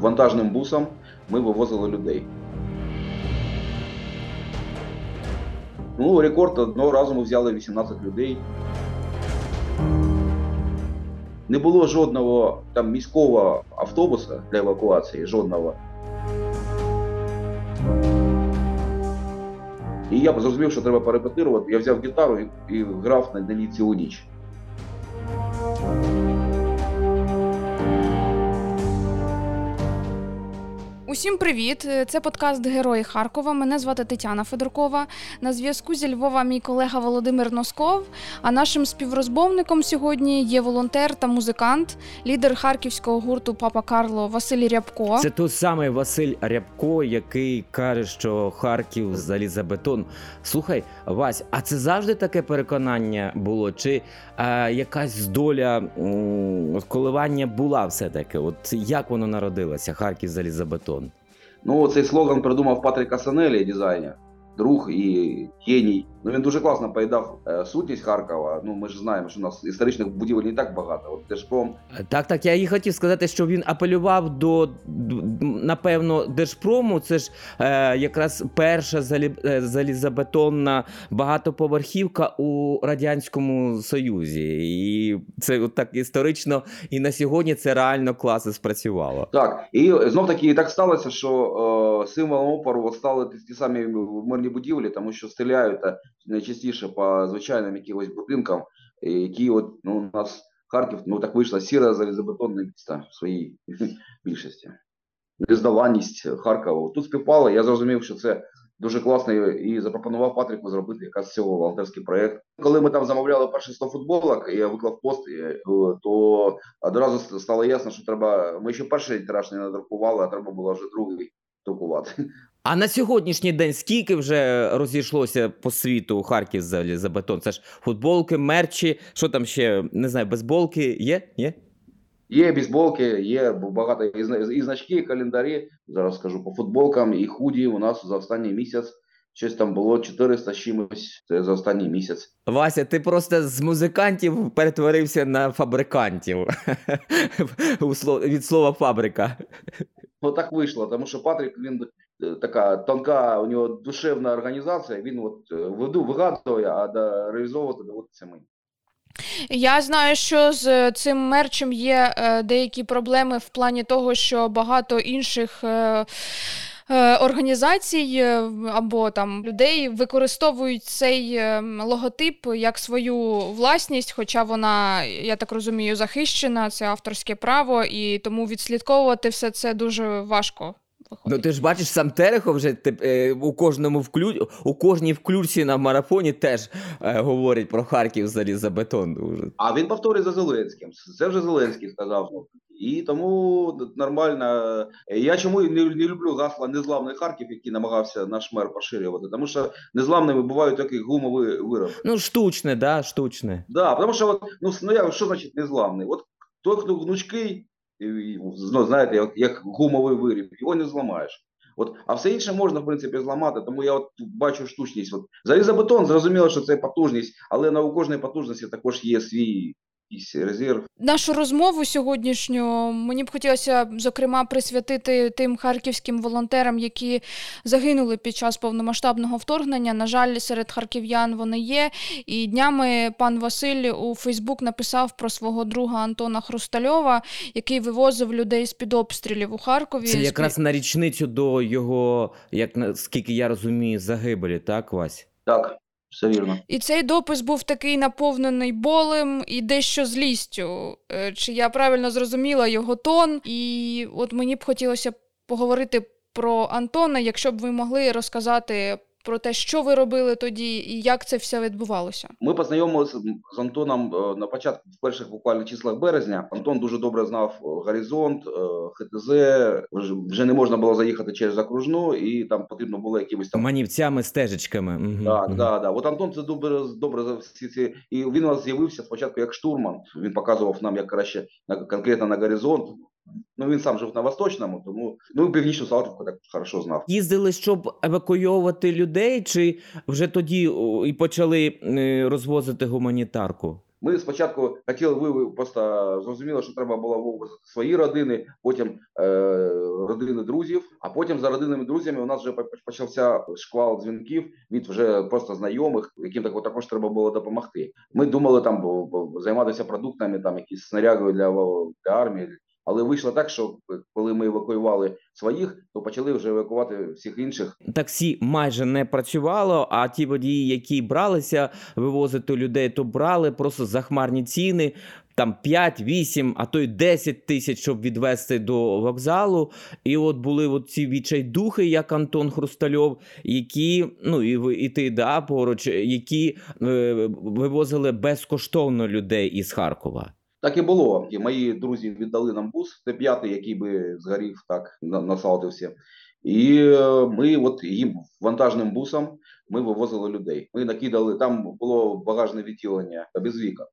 вантажним бусом ми вивозили людей. Ну, рекорд одного разу ми взяли 18 людей. Не було жодного там міського автобуса для евакуації, жодного. І я зрозумів, що треба порепетирувати. Я взяв гітару і, і грав на ній цілу ніч. Усім привіт! Це подкаст Герої Харкова. Мене звати Тетяна Федоркова. На зв'язку зі Львова мій колега Володимир Носков. А нашим співрозмовником сьогодні є волонтер та музикант, лідер харківського гурту Папа Карло Василь Рябко. Це той самий Василь Рябко, який каже, що Харків залізобетон. Слухай, Вась, а це завжди таке переконання було? Чи а, якась доля м, коливання була все-таки? От як воно народилося? Харків залізобетон? Ну, цей слоган придумав Патрік Касанелі, дизайнер, друг і геній. Ну він дуже класно поїдав е, сутність Харкова. Ну ми ж знаємо, що у нас історичних будівель не так багато. От Держпром Так, так, я і хотів сказати, що він апелював до напевно держпрому. Це ж е, якраз перша залі, е, залізобетонна багатоповерхівка у радянському союзі, і це от так історично, і на сьогодні це реально класно спрацювало. Так, і знов таки так сталося, що е, символом опору стали ті, самі мирні будівлі, тому що стріляють е, найчастіше по звичайним якимось будинкам, е, які от ну, у нас Харків, ну так вийшло сіре залізобетонне місто в своїй більшості. Нездаваність Харкова. Тут співпало, я зрозумів, що це дуже класно і запропонував Патріку зробити якраз цього волонтерський проєкт. Коли ми там замовляли перші 100 футболок, і я виклав пост, то одразу стало ясно, що треба. Ми ще перший тираж не надрукували, а треба було вже другий друкувати. А на сьогоднішній день скільки вже розійшлося по світу Харків залізобетон? Це ж футболки, мерчі, що там ще не знаю, безболки є? Є? Є бейсболки, є багато і, значки, і календарі. Зараз скажу по футболкам і худі. У нас за останній місяць щось там було 400 з чимось. За останній місяць. Вася, ти просто з музикантів перетворився на фабрикантів від слова фабрика. Ну так вийшло, тому що Патрік він така тонка, у нього душевна організація. Він от е, веду вигадує, а реалізовувати доводиться мені. Я знаю, що з цим мерчем є е, деякі проблеми в плані того, що багато інших. Е, е, Організацій е, або там людей використовують цей е, логотип як свою власність, хоча вона, я так розумію, захищена, це авторське право, і тому відслідковувати все це дуже важко. Ну ти ж бачиш, сам Терехов вже тип, е, у кожному вклю... у кожній включці на марафоні теж е, говорить про Харків залізобетон. Дуже. А він повторює за Зеленським. Це вже Зеленський сказав. І тому нормально. Я чому не, не люблю гасла незламний Харків, який намагався наш мер поширювати, тому що незламними бувають такі гумові вироби. Ну, штучне, да, штучне. Да, тому що от, ну, ну що значить незламний? От той, хто гнучкий, ну, знаєте, як, як гумовий виріб, його не зламаєш. От, а все інше можна, в принципі, зламати, тому я от бачу штучність. От, залізобетон, зрозуміло, що це потужність, але на у кожної потужності також є свій якийсь резерв. Нашу розмову сьогоднішню мені б хотілося, зокрема, присвятити тим харківським волонтерам, які загинули під час повномасштабного вторгнення. На жаль, серед харків'ян вони є. І днями пан Василь у Фейсбук написав про свого друга Антона Хрустальова, який вивозив людей з під обстрілів у Харкові. Це якраз на річницю до його, як наскільки я розумію, загибелі, так, Вась? Так, все вірно. І цей допис був такий наповнений болем і дещо злістю. Е, Чи я правильно зрозуміла його тон? І от мені б хотілося поговорити про Антона, якщо б ви могли розказати про те, що ви робили тоді і як це все відбувалося. Ми познайомилися з Антоном е, на початку в перших буквально числах березня. Антон дуже добре знав е, горизонт, е, ХТЗ. Вже, вже не можна було заїхати через окружну, і там потрібно було якимось там. Манівцями, стежечками. Так, да, да. От Антон це добре, добре за всі ці. І він у нас з'явився спочатку як штурман. Він показував нам, як краще на конкретно на горизонт. Ну він сам жив на восточному, тому ну північну Салтівку так хорошо знав. Їздили, щоб евакуйовувати людей, чи вже тоді і почали е, розвозити гуманітарку? Ми спочатку хотіли ви просто зрозуміло, що треба було вивозити свої родини, потім е, родини друзів. А потім за родинами друзями у нас вже почався шквал дзвінків від вже просто знайомих, яким так також треба було допомогти. Ми думали там займатися продуктами, там якісь снарягою для, для армії. Але вийшло так, що коли ми евакуювали своїх, то почали вже евакувати всіх інших. Таксі майже не працювало. А ті водії, які бралися вивозити людей, то брали просто захмарні ціни. Там 5, 8, а то й 10 тисяч, щоб відвести до вокзалу. І от були от ці відчайдухи, як Антон Хрустальов, які, ну і і ти да, поруч, які е, вивозили безкоштовно людей із Харкова. Так і було. І Мої друзі віддали нам бус Т-5, який би згорів так на, на І е, ми от їм вантажним бусом ми вивозили людей. Ми накидали, там було багажне відділення без віка.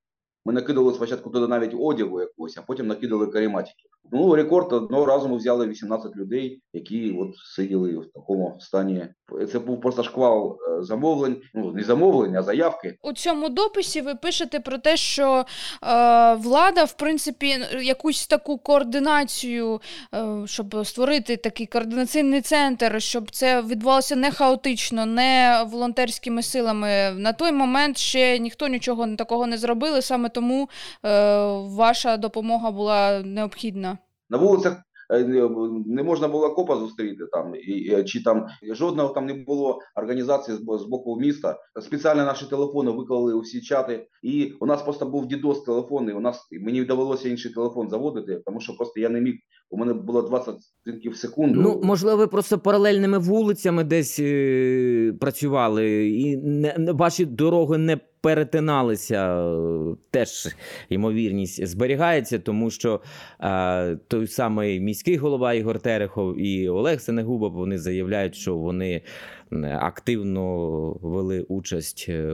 Ми накидали спочатку туди навіть одягу якогось, а потім накидали карематики. Ну, рекорд одного разу ми взяли 18 людей, які от сиділи в такому стані. Це був просто шквал е, замовлень, ну не замовлень, а заявки. У цьому дописі ви пишете про те, що е, влада, в принципі, якусь таку координацію, е, щоб створити такий координаційний центр, щоб це відбувалося не хаотично, не волонтерськими силами. На той момент ще ніхто нічого такого не зробили, саме тому е, ваша допомога була необхідна. На вулицях е, не можна було копа зустріти там, чи там жодного там не було організації з боку міста. Спеціально наші телефони виклали у всі чати, і у нас просто був дідос телефон, і у нас мені довелося інший телефон заводити, тому що просто я не міг. У мене було 20 дзвінків в секунду. Ну можливо, ви просто паралельними вулицями десь е- працювали, і не ваші дороги не перетиналися, теж ймовірність зберігається, тому що е, той самий міський голова Ігор Терехов і Олег Сенегубов вони заявляють, що вони активно вели участь, е,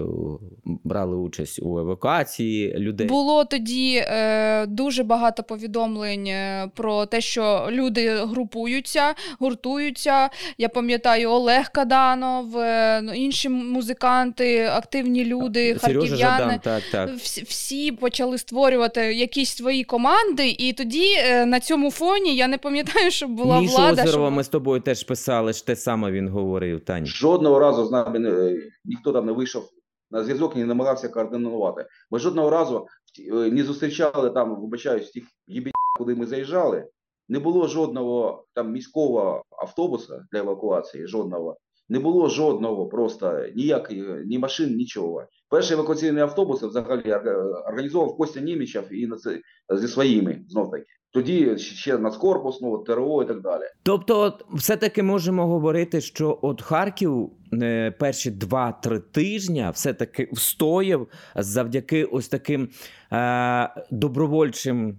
брали участь у евакуації людей. Було тоді е, дуже багато повідомлень е, про те, що люди групуються, гуртуються. Я пам'ятаю, Олег Каданов, е, ну, інші музиканти, активні люди, харків'яни. Жадан, так, так. Всі, всі почали створювати якісь свої команди, і тоді е, на цьому фоні я не пам'ятаю, що була Мішу влада. Озерова що... ми з тобою теж писали, що те саме він говорив. Таня. Тань. Жодного разу з нами не, ніхто там не вийшов на зв'язок, не намагався координувати. Ми жодного разу е, не зустрічали там, вибачаюсь, тих єбі, куди ми заїжджали. Не було жодного там міського автобуса для евакуації. Жодного. Не було жодного просто ніякої ні машин, нічого. Перший евакуаційний автобус взагалі організовував Костя Німічев і зі своїми знов таки. Тоді ще Нацкорпус, ну, ТРО і так далі. Тобто, все-таки можемо говорити, що от Харків е, перші два-три тижні все-таки встояв завдяки ось таким е, добровольчим е,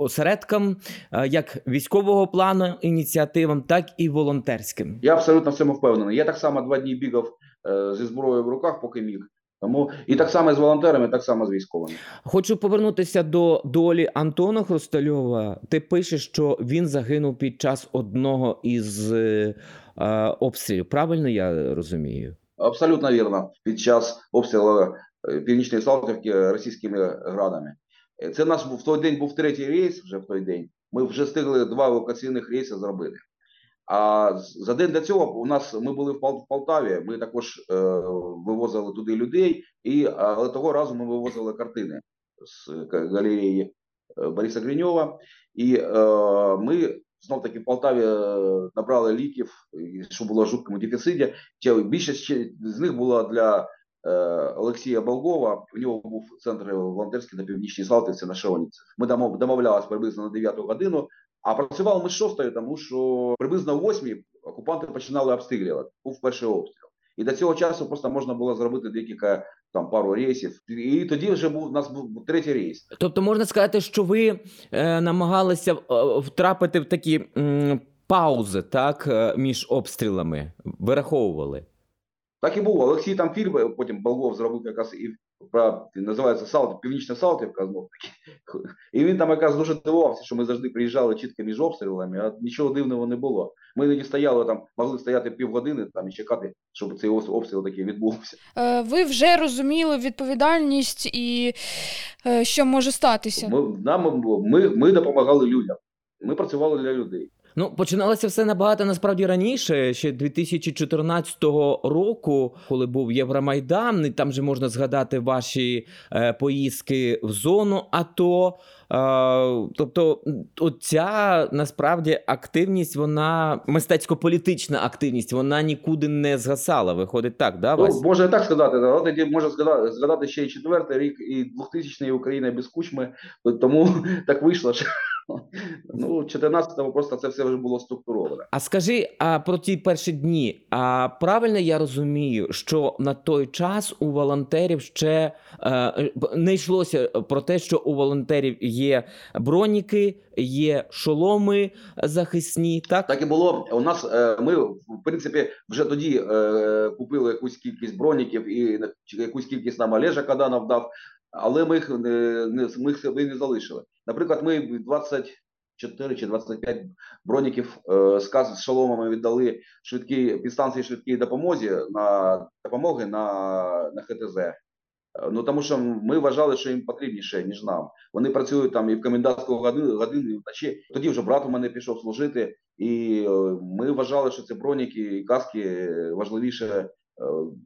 осередкам, е, як військового плану ініціативам, так і волонтерським. Я абсолютно в цьому впевнений. Я так само два дні бігав е, зі зброєю в руках, поки міг. Тому і так само з волонтерами, так само з військовими. Хочу повернутися до долі Антона Хрустальова. Ти пишеш, що він загинув під час одного із е, е, обстрілів. Правильно я розумію? Абсолютно вірно. Під час обстрілу північної Салтівки російськими градами. Це наш в той день був третій рейс. Вже в той день ми вже встигли два евакуаційних рейси зробити. А за день до цього у нас ми були в Полтаві. Ми також е, вивозили туди людей, і але того разу ми вивозили картини з галереї е, Бориса Гриньова. І е, ми знов таки в Полтаві е, набрали ліків, що було в жуткому дефіциті. Більшість з них була для е, Олексія Болгова. У нього був центр волонтерський на північній Салтівці на Шеоніці. Ми домовлялися приблизно на 9 годину. А працювали ми з шостої, тому що приблизно о восьмій окупанти починали обстрілювати. Був перший обстріл. І до цього часу просто можна було зробити декілька там пару рейсів. І тоді вже був у нас був третій рейс. Тобто можна сказати, що ви е, намагалися е, втрапити в такі м, паузи, так, е, між обстрілами, вираховували. Так і було. Олексій там фільм, потім Болгов зробив якраз і про називається Салтів, Північна Салтівка знов таки. І він там якраз дуже дивувався, що ми завжди приїжджали чітко між обстрілами, а нічого дивного не було. Ми іноді стояли там, могли стояти півгодини там і чекати, щоб цей обстріл такий відбувся. Е, ви вже розуміли відповідальність і е, що може статися? Ми, нам, ми, ми допомагали людям. Ми працювали для людей. Ну, починалося все набагато насправді раніше, ще 2014 року, коли був Євромайдан, і там же можна згадати ваші е, поїздки в зону АТО. Е, тобто, оця насправді активність, вона мистецько-політична активність, вона нікуди не згасала. Виходить так, да? Ну, можна так сказати, але тоді можна згадати, згадати ще й четвертий рік і 2000-й Україна без кучми, тому так вийшло. що Ну, 14-го просто це все вже було структуровано. А скажи, а про ті перші дні, а правильно я розумію, що на той час у волонтерів ще е, не йшлося про те, що у волонтерів є броніки, є шоломи захисні. Так Так і було. У нас е, ми в принципі вже тоді е, купили якусь кількість броніків і якусь кількість нам Олежа Каданов дав але ми їх не, не, ми їх не залишили. Наприклад, ми 24 чи 25 броніків е, з шоломами віддали швидкі підстанції швидкій допомозі на допомоги на на ХТЗ. Е, ну тому що ми вважали, що їм потрібніше, ніж нам. Вони працюють там і в комендантську годину, годину і вночі. Тоді вже брат у мене пішов служити, і е, ми вважали, що це броніки і каски важливіше е,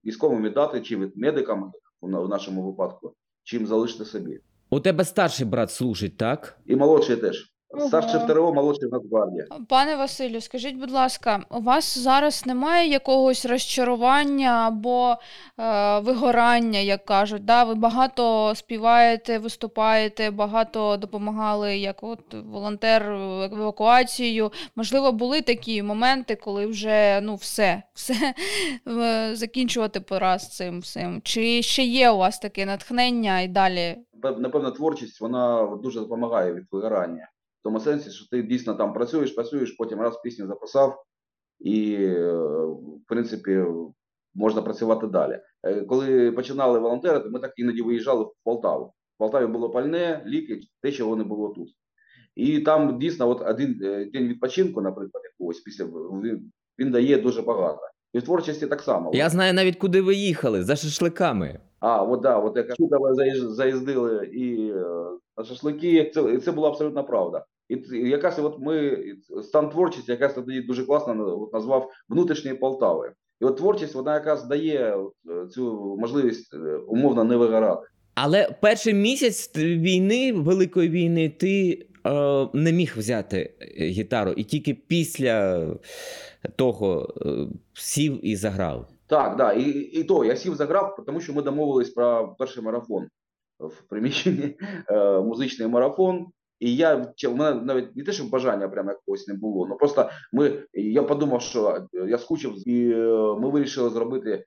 військовим віддати чи медикам в нашому випадку чим залишити собі. У тебе старший брат служить, так? І молодший теж. Старший ВТРО, молодший Нацгвардія. Пане Василю, скажіть, будь ласка, у вас зараз немає якогось розчарування або е, вигорання, як кажуть? Да? Ви багато співаєте, виступаєте, багато допомагали, як от волонтер евакуацією. Можливо, були такі моменти, коли вже ну все, все е, закінчувати пора з цим всім. Чи ще є у вас таке натхнення і далі? Напевно, творчість вона дуже допомагає від вигорання. В тому сенсі, що ти дійсно там працюєш, працюєш, потім раз пісню записав, і, в принципі, можна працювати далі. Е, коли починали волонтерити, ми так іноді виїжджали в Полтаву. В Полтаві було пальне, ліки, те, чого не було тут. І там дійсно от один е, день відпочинку, наприклад, якогось після він, він дає дуже багато. І в творчості так само. Я знаю навіть куди ви їхали за шашликами. А, от да, от яка заїздили і на шашлики. Це це була абсолютна правда. І якась от ми стан творчості, якась тоді дуже класно от, назвав внутрішньої Полтави. І от творчість, вона якраз дає е, цю можливість е, умовно не вигорати. Але перший місяць війни, великої війни, ти е, не міг взяти е, гітару, і тільки після того е, сів і заграв. Так, да, і і то я сів заграв, тому що ми домовились про перший марафон в приміщенні е, музичний марафон. І я в мене навіть не те, що бажання прямо якогось не було. Ну просто ми я подумав, що я скучив, і е, ми вирішили зробити е,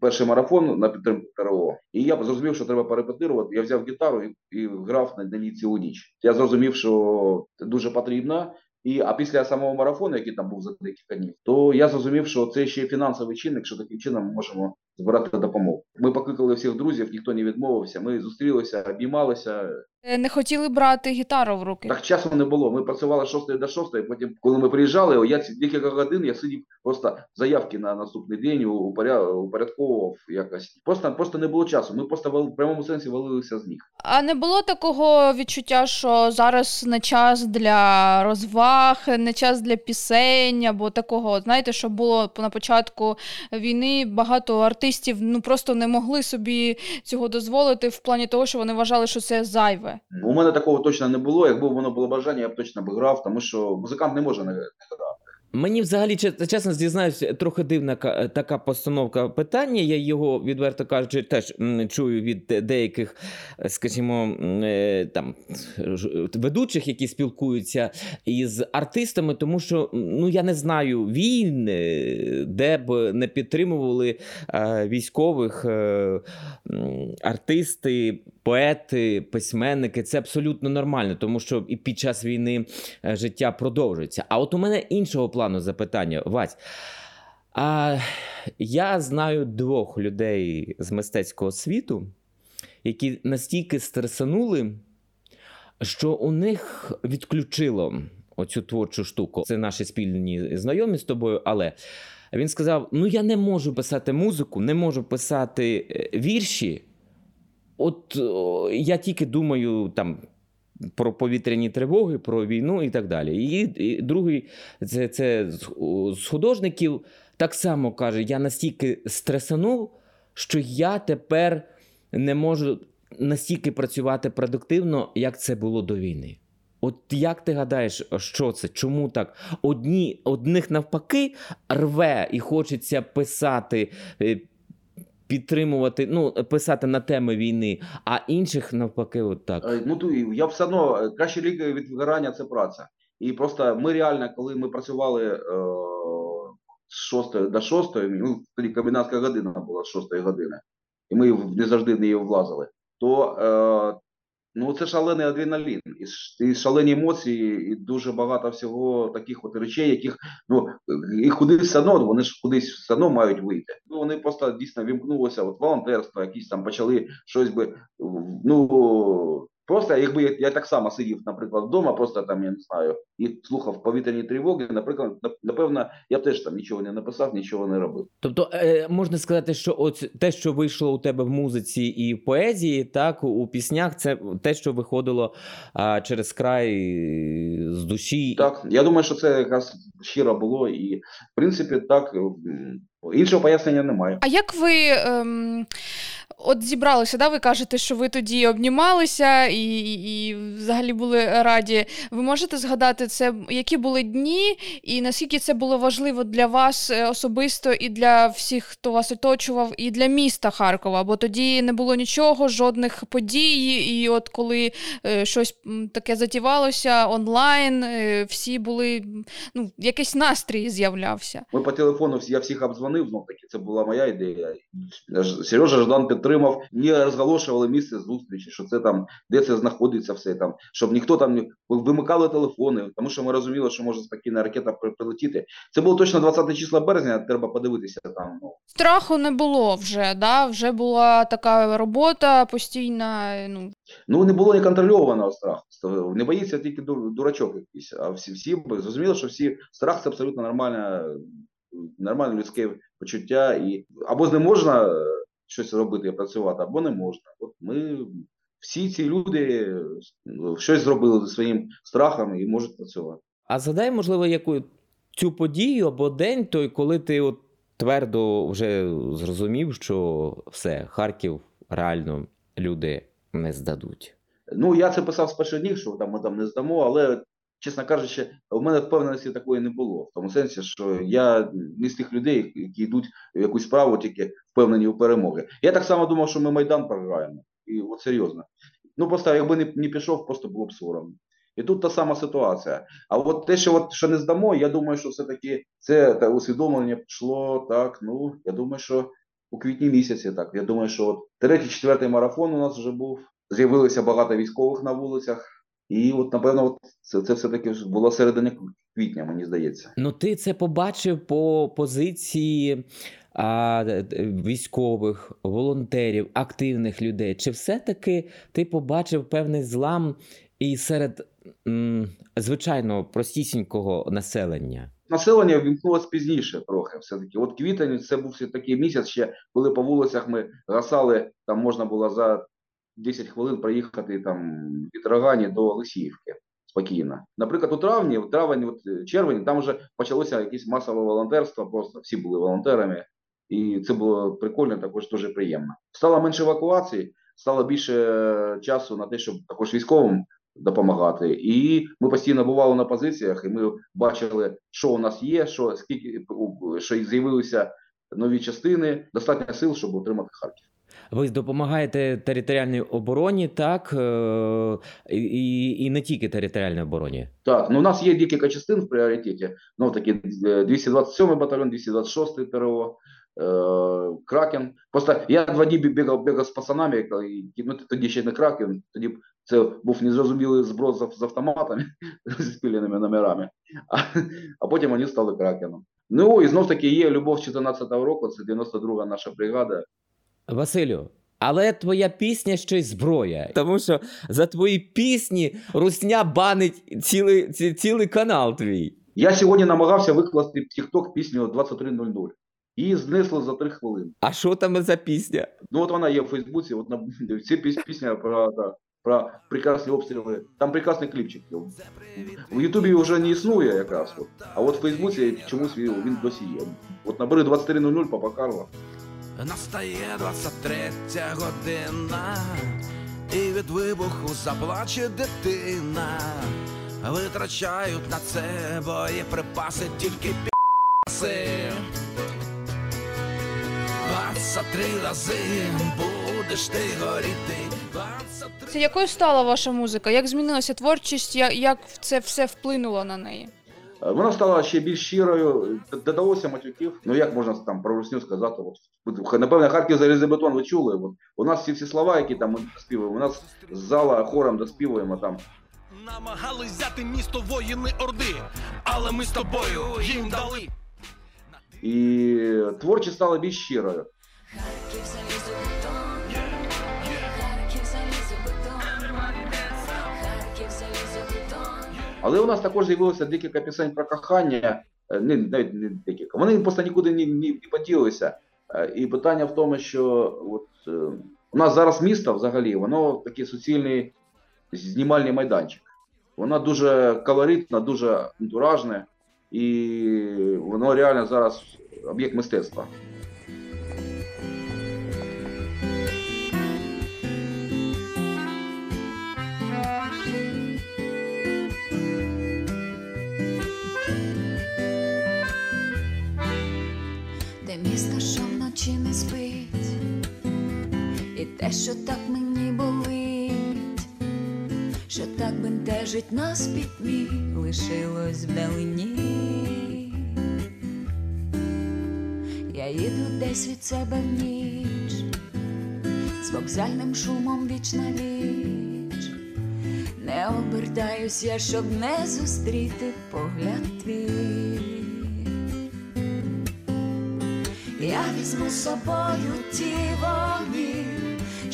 перший марафон на підтримку ТРО. І я зрозумів, що треба перепетирувати. Я взяв гітару і, і грав на ній цілу ніч. Я зрозумів, що це дуже потрібно. І а після самого марафону, який там був за декілька днів, то я зрозумів, що це ще фінансовий чинник, що таким чином ми можемо збирати допомогу. Ми покликали всіх друзів, ніхто не відмовився. Ми зустрілися, обіймалися. Е, не хотіли брати гітару в руки. Так часу не було. Ми працювали з 6 до 6, Потім, коли ми приїжджали, я декілька годин я сидів просто заявки на наступний день упорядковував якось. Просто просто не було часу. Ми просто в прямому сенсі валилися з ніг. А не було такого відчуття, що зараз не час для розваг, не час для пісень або такого. Знаєте, що було на початку війни багато артистів ну просто не могли собі цього дозволити в плані того, що вони вважали, що це зайве. У мене такого точно не було. Якби воно було бажання, я б точно би грав, тому що музикант не може не грати. Мені взагалі чесно зізнаюсь, трохи дивна така постановка питання. Я його відверто кажучи, теж чую від деяких, скажімо, е, там ведучих, які спілкуються із артистами, тому що ну я не знаю війн, е, де б не підтримували е, військових артисти, поети, письменники. Це абсолютно нормально, тому що і під час війни життя продовжується. А от у мене іншого плану плану запитання. Вась. А я знаю двох людей з мистецького світу, які настільки стресанули, що у них відключило оцю творчу штуку. Це наші спільні знайомі з тобою, але він сказав: Ну, я не можу писати музику, не можу писати е, вірші. От о, я тільки думаю там. Про повітряні тривоги, про війну і так далі. І, і другий це, це з художників так само каже: я настільки стресанув, що я тепер не можу настільки працювати продуктивно, як це було до війни. От як ти гадаєш, що це? Чому так? Одні, Одних навпаки рве і хочеться писати, е, підтримувати, ну, писати на теми війни, а інших навпаки, от так. Е, ну, я все одно краще ліки від вигорання це праця. І просто ми реально, коли ми працювали е, з 6 до 6, ну, тоді комбінатська година була з 6 години, і ми не завжди в неї влазили, то е, Ну, це шалений адреналін, і, шалені емоції, і дуже багато всього таких от речей, яких ну і кудись все одно, вони ж кудись все одно мають вийти. Ну вони просто дійсно вімкнулося, от волонтерство, якісь там почали щось би ну Просто якби я, я так само сидів, наприклад, вдома, просто там я не знаю, і слухав повітряні тривоги. Наприклад, напевно, я теж там нічого не написав, нічого не робив. Тобто е, можна сказати, що от те, що вийшло у тебе в музиці і в поезії, так у піснях, це те, що виходило а, через край з душі. Так, я думаю, що це якраз щиро було, і в принципі так іншого пояснення немає. А як ви. Ем... От зібралися, да, ви кажете, що ви тоді обнімалися і і, взагалі були раді. Ви можете згадати, це які були дні, і наскільки це було важливо для вас е, особисто і для всіх, хто вас оточував, і для міста Харкова? Бо тоді не було нічого, жодних подій. І от коли е, щось таке затівалося онлайн, е, всі були, ну, якийсь настрій з'являвся. Ми по телефону я всіх обдзвонив, знов таки це була моя ідея. Сережа Ждан підтримав, не розголошували місце зустрічі, що це там, де це знаходиться, все там, щоб ніхто там вимикали телефони, тому що ми розуміли, що може спокійна ракета прилетіти. Це було точно 20 числа березня. Треба подивитися там. Ну страху не було вже. Да, вже була така робота постійна. Ну ну не було неконтрольованого страху. Не боїться тільки дурачок якийсь. А всі всі зрозуміло, що всі страх це абсолютно нормальне, нормальне людське почуття, і або з ним можна щось робити працювати, або не можна. От ми всі ці люди ну, щось зробили зі своїм страхом і можуть працювати. А задай, можливо, яку цю подію або день, той, коли ти от твердо вже зрозумів, що все, Харків реально люди не здадуть. Ну, я це писав з перших днів, що там ми там не здамо, але чесно кажучи, у мене впевненості такої не було. В тому сенсі, що я не з тих людей, які йдуть в якусь справу, тільки впевнені у перемоги. Я так само думав, що ми Майдан програємо. І от серйозно. Ну, просто якби не, не пішов, просто було б соромно. І тут та сама ситуація. А от те, що от, що не здамо, я думаю, що все-таки це та усвідомлення пішло так. Ну, я думаю, що у квітні місяці так. Я думаю, що третій, четвертий марафон у нас вже був. З'явилося багато військових на вулицях. І от, напевно, от це це все-таки було середина квітня, мені здається. Ну, ти це побачив по позиції а, військових, волонтерів, активних людей. Чи все-таки ти побачив певний злам і серед м, звичайно простісінького населення? Населення вімкнулося пізніше трохи. Все-таки, от квітень це був такий місяць, ще коли по вулицях ми гасали, там можна було за 10 хвилин проїхати там від Рогані до Олексіївки спокійно. Наприклад, у травні, в травні, от е, червні, там вже почалося якесь масове волонтерство, просто всі були волонтерами, і це було прикольно, також дуже приємно. Стало менше евакуацій, стало більше часу на те, щоб також військовим допомагати. І ми постійно бували на позиціях, і ми бачили, що у нас є, що скільки що з'явилися нові частини, достатньо сил, щоб отримати Харків. Ви допомагаєте територіальній обороні, так е, і і не тільки територіальній обороні. Так, ну у нас є декілька частин в пріоритеті. Ну такі 227 батальйон, 226 ТРО, е, Кракен. Просто я два дні бігав бігав з пацанами, ну тоді ще не Кракен, тоді це був незрозумілий зброд з, з автоматами зі спіленими номерами, а, а потім вони стали кракеном. Ну і знов таки є любов 14-го року, це 92-га наша бригада. Василю, Але твоя пісня ще й зброя. Тому що за твої пісні Русня банить цілий, ці- цілий канал твій. Я сьогодні намагався викласти в TikTok пісню 23.00. Її знесли за 3 хвилини. А що там за пісня? Ну от вона є в Фейсбуці, от на це піс- пісня про, про прекрасні обстріли. Там прекрасний кліпчик. В Ютубі вже не існує якраз. От. А от в Фейсбуці чомусь він, він досі є. От набери 23.00 Папа Карло. Настає 23 година, і від вибуху заплаче дитина. Витрачають на це боєприпаси тільки піси. 23 рази будеш ти горіти. 23 Це якою стала ваша музика? Як змінилася творчість? Як це все вплинуло на неї? Е, Вона стала ще більш щирою, додалося матюків. Ну як можна там про русню сказати? От, от, напевне, Харків залізобетон ви чули. От, у нас всі всі слова, які там ми співаємо, у нас з зала хором доспівуємо там. Намагались взяти місто воїни Орди, але ми з тобою їм дали. І творчість стала більш щирою. Але у нас також з'явилося декілька пісень про кохання, е, не, навіть не декілька. Вони просто нікуди не, не, поділися. Е, І питання в тому, що от, е, у нас зараз місто взагалі, воно такий суцільний знімальний майданчик. Воно дуже колоритне, дуже антуражне, і воно реально зараз об'єкт мистецтва. Що так мені болить, що так бентежить нас пітьмі, лишилось вдалині. Я їду десь від себе в ніч, з вокзальним шумом віч на віч. Не обертаюсь я, щоб не зустріти погляд твій. Я візьму з собою ті вогні,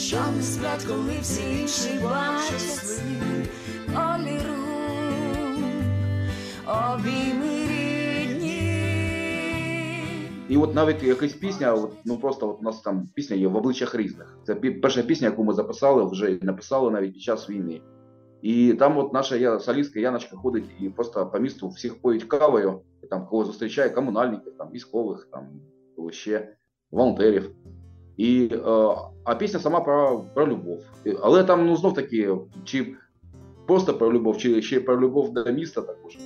що не коли всі інші бачать сни. Оліру, обійми рідні. І от навіть якась пісня, от, ну просто от у нас там пісня є в обличчях різних. Це перша пісня, яку ми записали, вже написали навіть під час війни. І там от наша я, солістка Яночка ходить і просто по місту всіх поють кавою, там кого зустрічає комунальників, там військових, там ще волонтерів. І, е, а пісня сама про, про любов. Але там ну знов таки, чи просто про любов, чи ще про любов до міста також.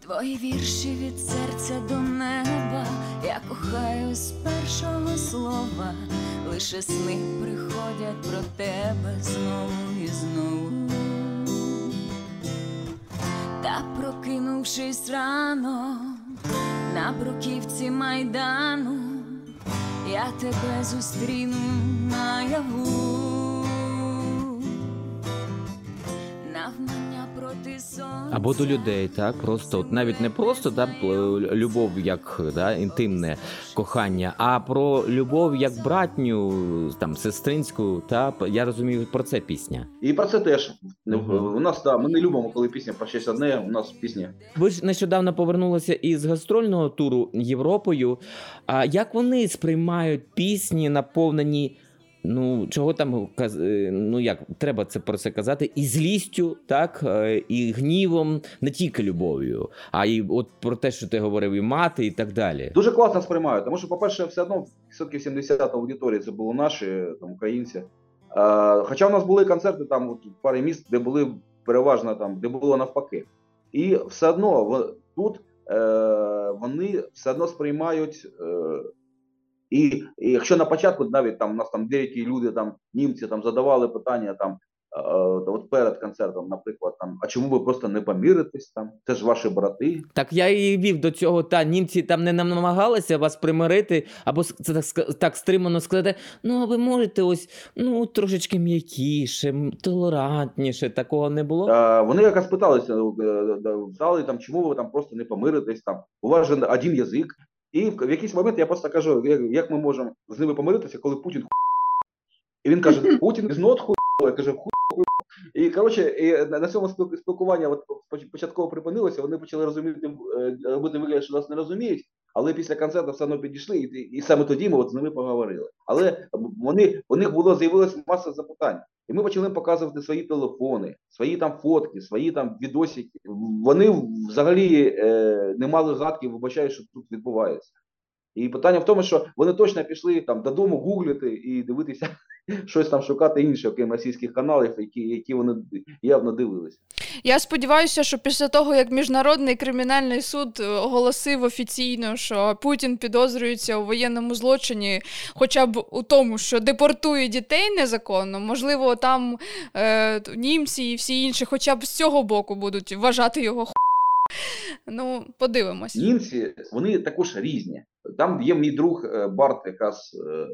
Твої вірші від серця до неба, я кохаю з першого слова, лише сни приходять про тебе знову і знову. Та прокинувшись рано на бруківці майдану, я тебе зустріну наяву. Або до людей, так просто от навіть не просто да, п- любов як да, інтимне кохання, а про любов як братню, там сестринську. Та я розумію про це пісня. І про це теж. Мгм. У нас да, ми не любимо, коли пісня про щось одне, у нас пісні Ви ж нещодавно повернулися із гастрольного туру Європою. А як вони сприймають пісні, наповнені? Ну, чого там е, ну як треба це про це казати, і злістю, так, е, і гнівом, не тільки любов'ю, а й от про те, що ти говорив, і мати, і так далі. Дуже класно сприймають, тому що, по-перше, все одно відсотків 70 аудиторії це були наші там, українці. Е, хоча у нас були концерти там от, в парі міст, де були переважно там, де було навпаки. І все одно в- тут е, вони все одно сприймають. Е, і, і якщо на початку навіть там у нас там деякі люди, там німці там задавали питання там. е, От перед концертом, наприклад, там, а чому ви просто не поміритесь там? Це ж ваші брати. Так я і вів до цього, та німці там не намагалися вас примирити, або це так, так стримано сказати. Ну, а ви можете ось ну трошечки м'якіше, толерантніше, такого не було. Е, Вони якось питалися, е, е, стали там, чому ви там просто не помиритесь там. У вас же один язик, І в якийсь момент я просто кажу, як ми можемо з ними помиритися, коли Путін ху. І він каже, Путін is not хуй. Я кажу, ху. І коротше, і на цьому спілкування от початково припинилося, вони почали розуміти, е, робити вигляд, що нас не розуміють, але після концерту все одно підійшли, і і саме тоді ми от з ними поговорили. Але вони у них було з'явилася маса запитань. І ми почали показувати свої телефони, свої там фотки, свої там відосики. Вони взагалі е, не мали гадки, вибачаю, що тут відбувається. І питання в тому, що вони точно пішли там додому гуглити і дивитися щось там шукати інше, окрім російських каналів, які які вони явно дивилися. Я сподіваюся, що після того, як міжнародний кримінальний суд оголосив офіційно, що Путін підозрюється у воєнному злочині, хоча б у тому, що депортує дітей незаконно, можливо, там е, німці і всі інші, хоча б з цього боку будуть вважати його. Ну, подивимось. Німці вони також різні. Там є мій друг е, Барт, якраз е,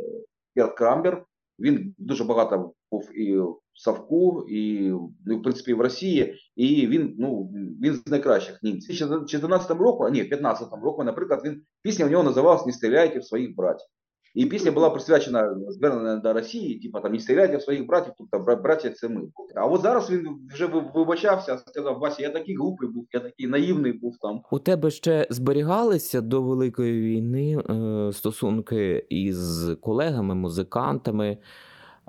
Герт Крамбер. Він дуже багато був і в Савку, і в принципі в Росії, і він ну він з найкращих німців. Ще 14 року, а ні, в 15 року, наприклад, він пісня у нього називалась «Не стріляйте в своїх братів. І пісня була присвячена звернена до Росії, типу там не стріляйте в своїх братів, тобто браття це ми. А от зараз він вже вибачався, сказав, Вася, я такий глупий був, я такий наївний був там. У тебе ще зберігалися до Великої війни е, стосунки із колегами, музикантами.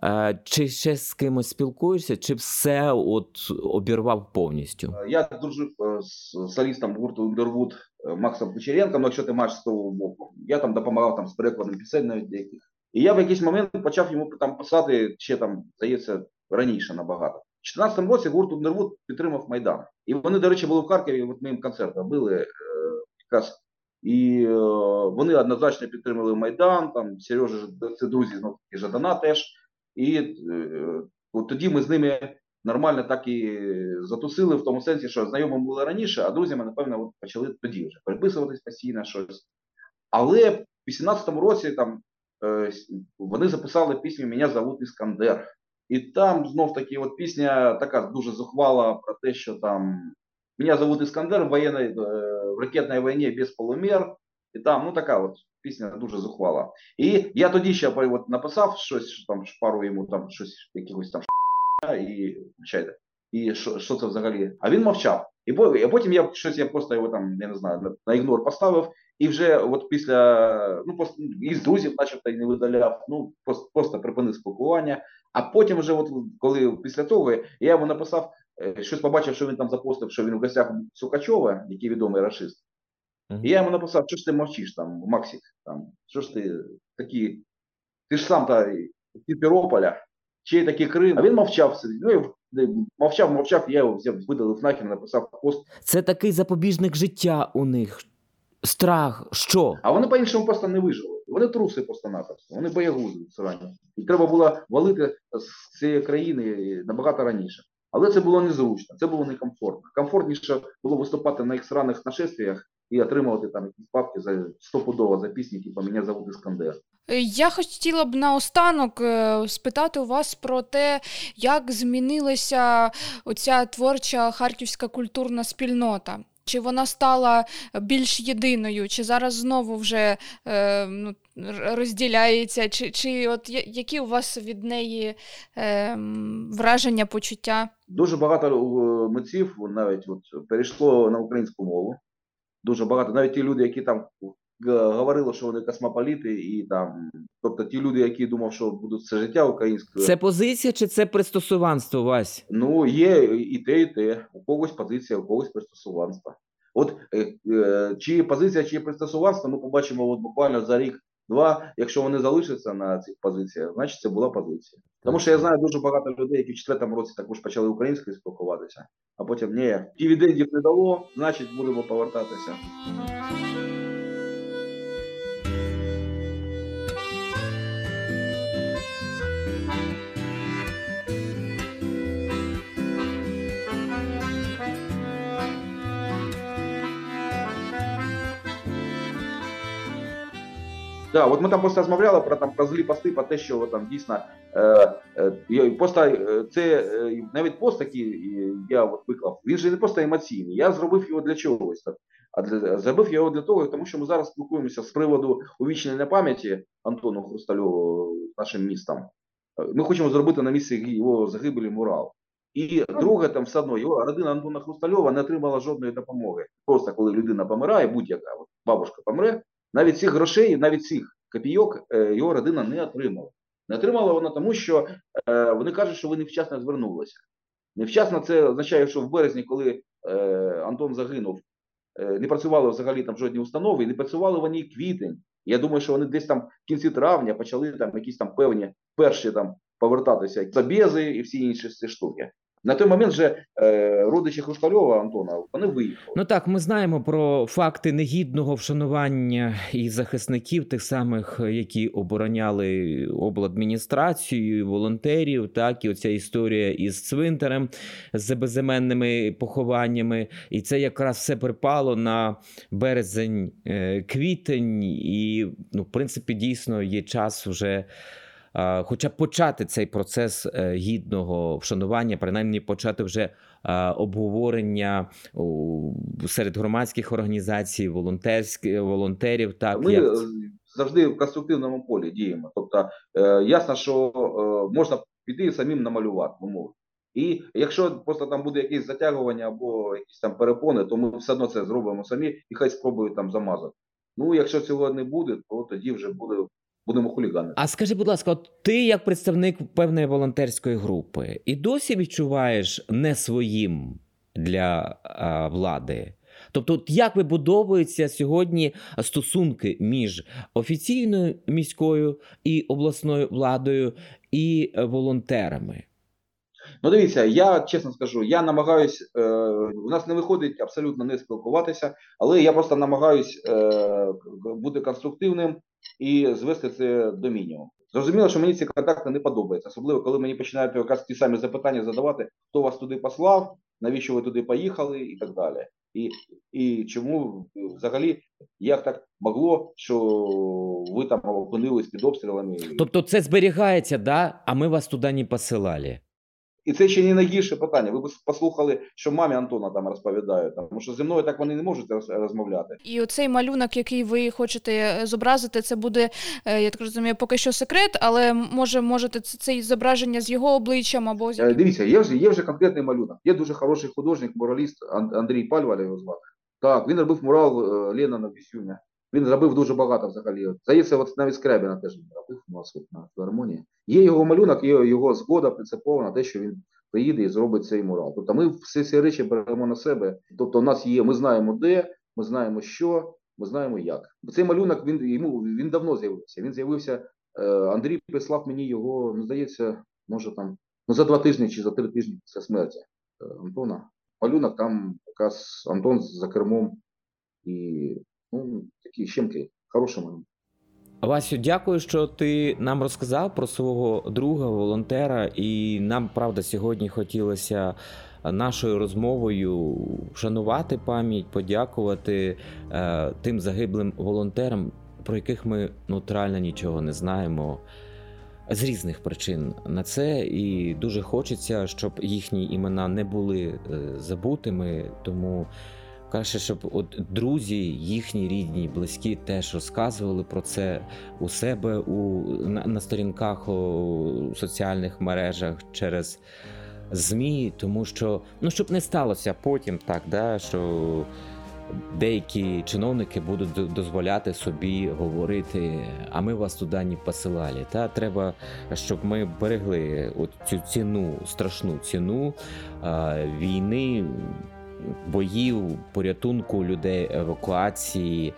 Е, чи ще з кимось спілкуєшся, чи все от обірвав повністю? Я дружив е, з солістом гурту Underwood Максом Кучеренком, ну, якщо ти маєш з того боку. Я там допомагав там з перекладом пісень навіть деяких. І я в якийсь момент почав йому там писати ще там, здається, раніше набагато. У 2014 році гурт Underwood підтримав Майдан. І вони, до речі, були в Харкові, от ми їм концерт робили е, якраз. І е, вони однозначно підтримали Майдан, там Сережа, це друзі знову таки Жадана теж. І е, от тоді ми з ними нормально так і затусили в тому сенсі, що знайомим були раніше, а друзями, напевно, почали тоді вже переписуватись постійно щось. Але в 18-му році там е, вони записали пісню Мене зовут Іскандер. І там знов таки от пісня така дуже зухвала про те, що там Мене зовут Іскандер в воєнній, е, в ракетній війні без полумер. І там, ну така от пісня дуже зухвала. І я тоді ще от написав щось, що там пару йому там щось якихось там і вибачайте, і що що це взагалі? А він мовчав. І потім я щось я просто його там, я не знаю, на ігнор поставив, і вже от після ну пост, із друзів, начебто, не видаляв, ну просто, просто припинив спілкування. А потім, вже, от коли після того я йому написав, е, щось побачив, що він там запостив, що він в гостях Сукачова, який відомий расист. Mm-hmm. І я йому написав, що ж ти мовчиш там, Максик, там, що ж ти такий, ти ж сам та з Пірополя, чи такий Крим. А він мовчав Ну, мовчав, мовчав, я його взяв, видалив нахер, написав пост. Це такий запобіжник життя у них. Страх, що? А вони по-іншому просто не вижили. Вони труси просто-напросто, вони боягузи срані. І треба було валити з цієї країни набагато раніше. Але це було незручно, це було некомфортно. Комфортніше було виступати на їх сраних нашествіях і отримувати там якісь папки за стопудово за пісні, типу «Мене зовут Іскандер. Я хотіла б наостанок е, спитати у вас про те, як змінилася оця творча харківська культурна спільнота. Чи вона стала більш єдиною, чи зараз знову вже е, ну, розділяється, чи чи от які у вас від неї е, враження, почуття? Дуже багато е, митців навіть от перейшло на українську мову. Дуже багато, навіть ті люди, які там говорили, що вони космополіти, і там, тобто ті люди, які думав, що будуть все життя українською. Це позиція чи це пристосуванство, Вась? Ну, є і те, і те. У когось позиція, у когось пристосуванство. От е, е, чи позиція, чи пристосуванство, ми побачимо от буквально за рік. Два, якщо вони залишаться на цих позиціях, значить це була позиція. Тому що я знаю дуже багато людей, які в четвертому році також почали українською спілкуватися, а потім ні, дивідендів не дало, значить будемо повертатися. Да, от ми там просто розмовляли про там про злі пости, про те, що там дійсно е, е, просто е, це е, навіть пост такий я от виклав. Він же не просто емоційний. Я зробив його для чогось. Так. А для зробив його для того, тому що ми зараз спілкуємося з приводу увічнення пам'яті Антону Хрустальову нашим містом. Е, Ми хочемо зробити на місці його загибелі мурал. І друге, там все одно його родина Антона Хрустальова не отримала жодної допомоги. Просто коли людина помирає, будь-яка бабушка помре, навіть цих грошей, навіть цих копійок е, його родина не отримала. Не отримала вона тому, що е, вони кажуть, що ви невчасно звернулися. Невчасно це означає, що в березні, коли е, Антон загинув, не працювали взагалі там жодні установи, і не працювали вони квітень. Я думаю, що вони десь там в кінці травня почали там якісь там певні перші там повертатися забези і всі інші штуки. На той момент же е, родичі Хрустальова Антона вони виїхали. Ну так, ми знаємо про факти негідного вшанування і захисників, тих самих, які обороняли обладміністрацію, волонтерів, так і оця історія із цвинтарем з безіменними похованнями. І це якраз все припало на березень, е, квітень, і ну, в принципі, дійсно є час вже. Хоча б почати цей процес е, гідного вшанування, принаймні почати вже обговорення серед громадських організацій, волонтерських волонтерів. Так Ми як е, завжди в конструктивному полі діємо. Тобто е, ясно, що можна піти самим намалювати умови. І якщо просто там буде якесь затягування або якісь там перепони, то ми все одно це зробимо самі і хай спробують там замазати. Ну, якщо цього не буде, то тоді вже буде, будемо хуліганити. А скажи, будь ласка, от ти як представник певної волонтерської групи і досі відчуваєш не своїм для а, влади? Тобто, от як вибудовуються сьогодні стосунки між офіційною міською і обласною владою і е, волонтерами? Ну, дивіться, я чесно скажу, я намагаюсь, е, у нас не виходить абсолютно не спілкуватися, але я просто намагаюсь е, бути конструктивним і звести це до мінімуму. Зрозуміло, що мені ці контакти не подобаються, особливо коли мені починають якраз ті самі запитання задавати, хто вас туди послав, навіщо ви туди поїхали і так далі. І, і чому взагалі як так могло, що ви там опинились під обстрілами? Тобто, це зберігається, да? а ми вас туди не посилали. І це ще не найгірше питання. Ви б послухали, що мамі Антона там розповідають, тому що зі мною так вони не можуть роз- розмовляти. І оцей малюнок, який ви хочете е, зобразити, це буде, е, я так розумію, поки що секрет, але може можете це, зображення з його обличчям або з Е, яким... Дивіться, є вже, є вже конкретний малюнок. Є дуже хороший художник, мураліст Ан- Андрій Пальваля його звати. Так, він робив мурал Лена на Бісюмі. Він зробив дуже багато взагалі. Здається, от навіть Скрябіна теж він робив у нас от на філармонії. Є його малюнок, є його згода принципова на те, що він приїде і зробить цей мурал. Тобто ми всі ці речі беремо на себе. Тобто, у нас є, ми знаємо де, ми знаємо що, ми знаємо як. Цей малюнок він йому він давно з'явився. Він з'явився. Е, Андрій прислав мені його, ну здається, може там ну за два тижні чи за три тижні після смерті е, Антона. Малюнок там якраз Антон за кермом і ну, такі щемки, хороший. Васю, дякую, що ти нам розказав про свого друга, волонтера. І нам, правда, сьогодні хотілося нашою розмовою вшанувати пам'ять, подякувати е, тим загиблим волонтерам, про яких ми ну, реально нічого не знаємо. З різних причин на це, і дуже хочеться, щоб їхні імена не були е, забутими. Тому каже, щоб от друзі, їхні рідні, близькі теж розказували про це у себе у, на, на сторінках у соціальних мережах через ЗМІ, тому що ну щоб не сталося потім так, да, що деякі чиновники будуть дозволяти собі говорити, а ми вас туди не посилали. Та треба, щоб ми берегли от цю ціну, страшну ціну а, війни, боїв, порятунку людей, евакуації.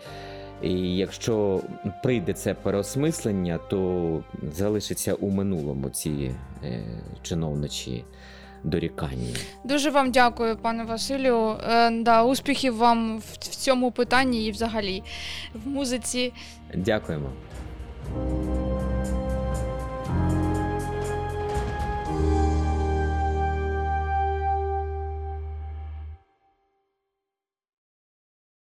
І якщо прийде це переосмислення, то залишиться у минулому ці е, чиновничі дорікання. Дуже вам дякую, пане Василю. Е, да, успіхів вам в, в цьому питанні і взагалі в музиці. Дякуємо.